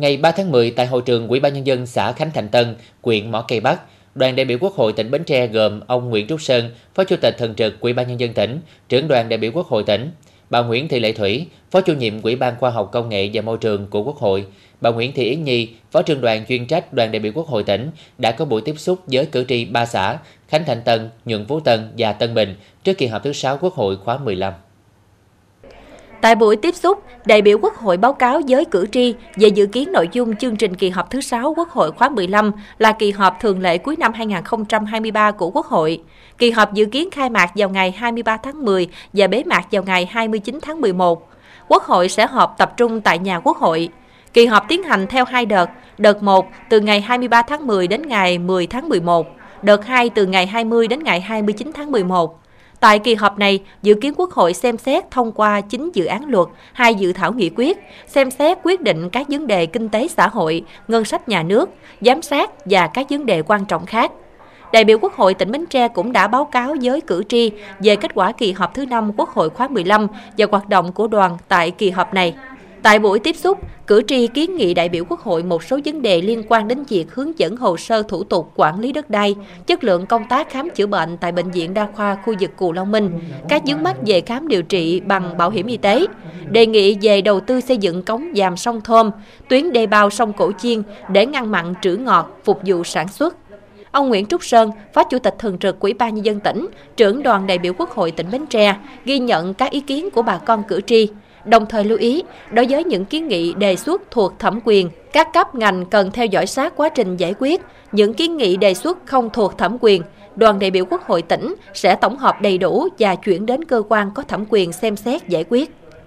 Ngày 3 tháng 10 tại hội trường Ủy ban nhân dân xã Khánh Thành Tân, huyện Mỏ Cày Bắc, đoàn đại biểu Quốc hội tỉnh Bến Tre gồm ông Nguyễn Trúc Sơn, Phó Chủ tịch thường trực Ủy ban nhân dân tỉnh, trưởng đoàn đại biểu Quốc hội tỉnh, bà Nguyễn Thị Lệ Thủy, Phó chủ nhiệm Ủy ban Khoa học Công nghệ và Môi trường của Quốc hội, bà Nguyễn Thị Yến Nhi, Phó trưởng đoàn chuyên trách đoàn đại biểu Quốc hội tỉnh đã có buổi tiếp xúc với cử tri ba xã Khánh Thành Tân, Nhuận Phú Tân và Tân Bình trước kỳ họp thứ 6 Quốc hội khóa 15. Tại buổi tiếp xúc, đại biểu Quốc hội báo cáo với cử tri về dự kiến nội dung chương trình kỳ họp thứ 6 Quốc hội khóa 15 là kỳ họp thường lệ cuối năm 2023 của Quốc hội. Kỳ họp dự kiến khai mạc vào ngày 23 tháng 10 và bế mạc vào ngày 29 tháng 11. Quốc hội sẽ họp tập trung tại nhà Quốc hội. Kỳ họp tiến hành theo hai đợt, đợt 1 từ ngày 23 tháng 10 đến ngày 10 tháng 11, đợt 2 từ ngày 20 đến ngày 29 tháng 11. Tại kỳ họp này, dự kiến Quốc hội xem xét thông qua 9 dự án luật, hai dự thảo nghị quyết, xem xét quyết định các vấn đề kinh tế xã hội, ngân sách nhà nước, giám sát và các vấn đề quan trọng khác. Đại biểu Quốc hội tỉnh Bến Tre cũng đã báo cáo với cử tri về kết quả kỳ họp thứ 5 Quốc hội khóa 15 và hoạt động của đoàn tại kỳ họp này. Tại buổi tiếp xúc, cử tri kiến nghị đại biểu Quốc hội một số vấn đề liên quan đến việc hướng dẫn hồ sơ thủ tục quản lý đất đai, chất lượng công tác khám chữa bệnh tại Bệnh viện Đa khoa khu vực Cù Long Minh, các vướng mắc về khám điều trị bằng bảo hiểm y tế, đề nghị về đầu tư xây dựng cống dàm sông thơm tuyến đê bao sông Cổ Chiên để ngăn mặn trữ ngọt, phục vụ sản xuất. Ông Nguyễn Trúc Sơn, Phó Chủ tịch Thường trực Ủy ban Nhân dân tỉnh, trưởng đoàn đại biểu Quốc hội tỉnh Bến Tre, ghi nhận các ý kiến của bà con cử tri, đồng thời lưu ý đối với những kiến nghị đề xuất thuộc thẩm quyền, các cấp ngành cần theo dõi sát quá trình giải quyết. Những kiến nghị đề xuất không thuộc thẩm quyền, đoàn đại biểu Quốc hội tỉnh sẽ tổng hợp đầy đủ và chuyển đến cơ quan có thẩm quyền xem xét giải quyết.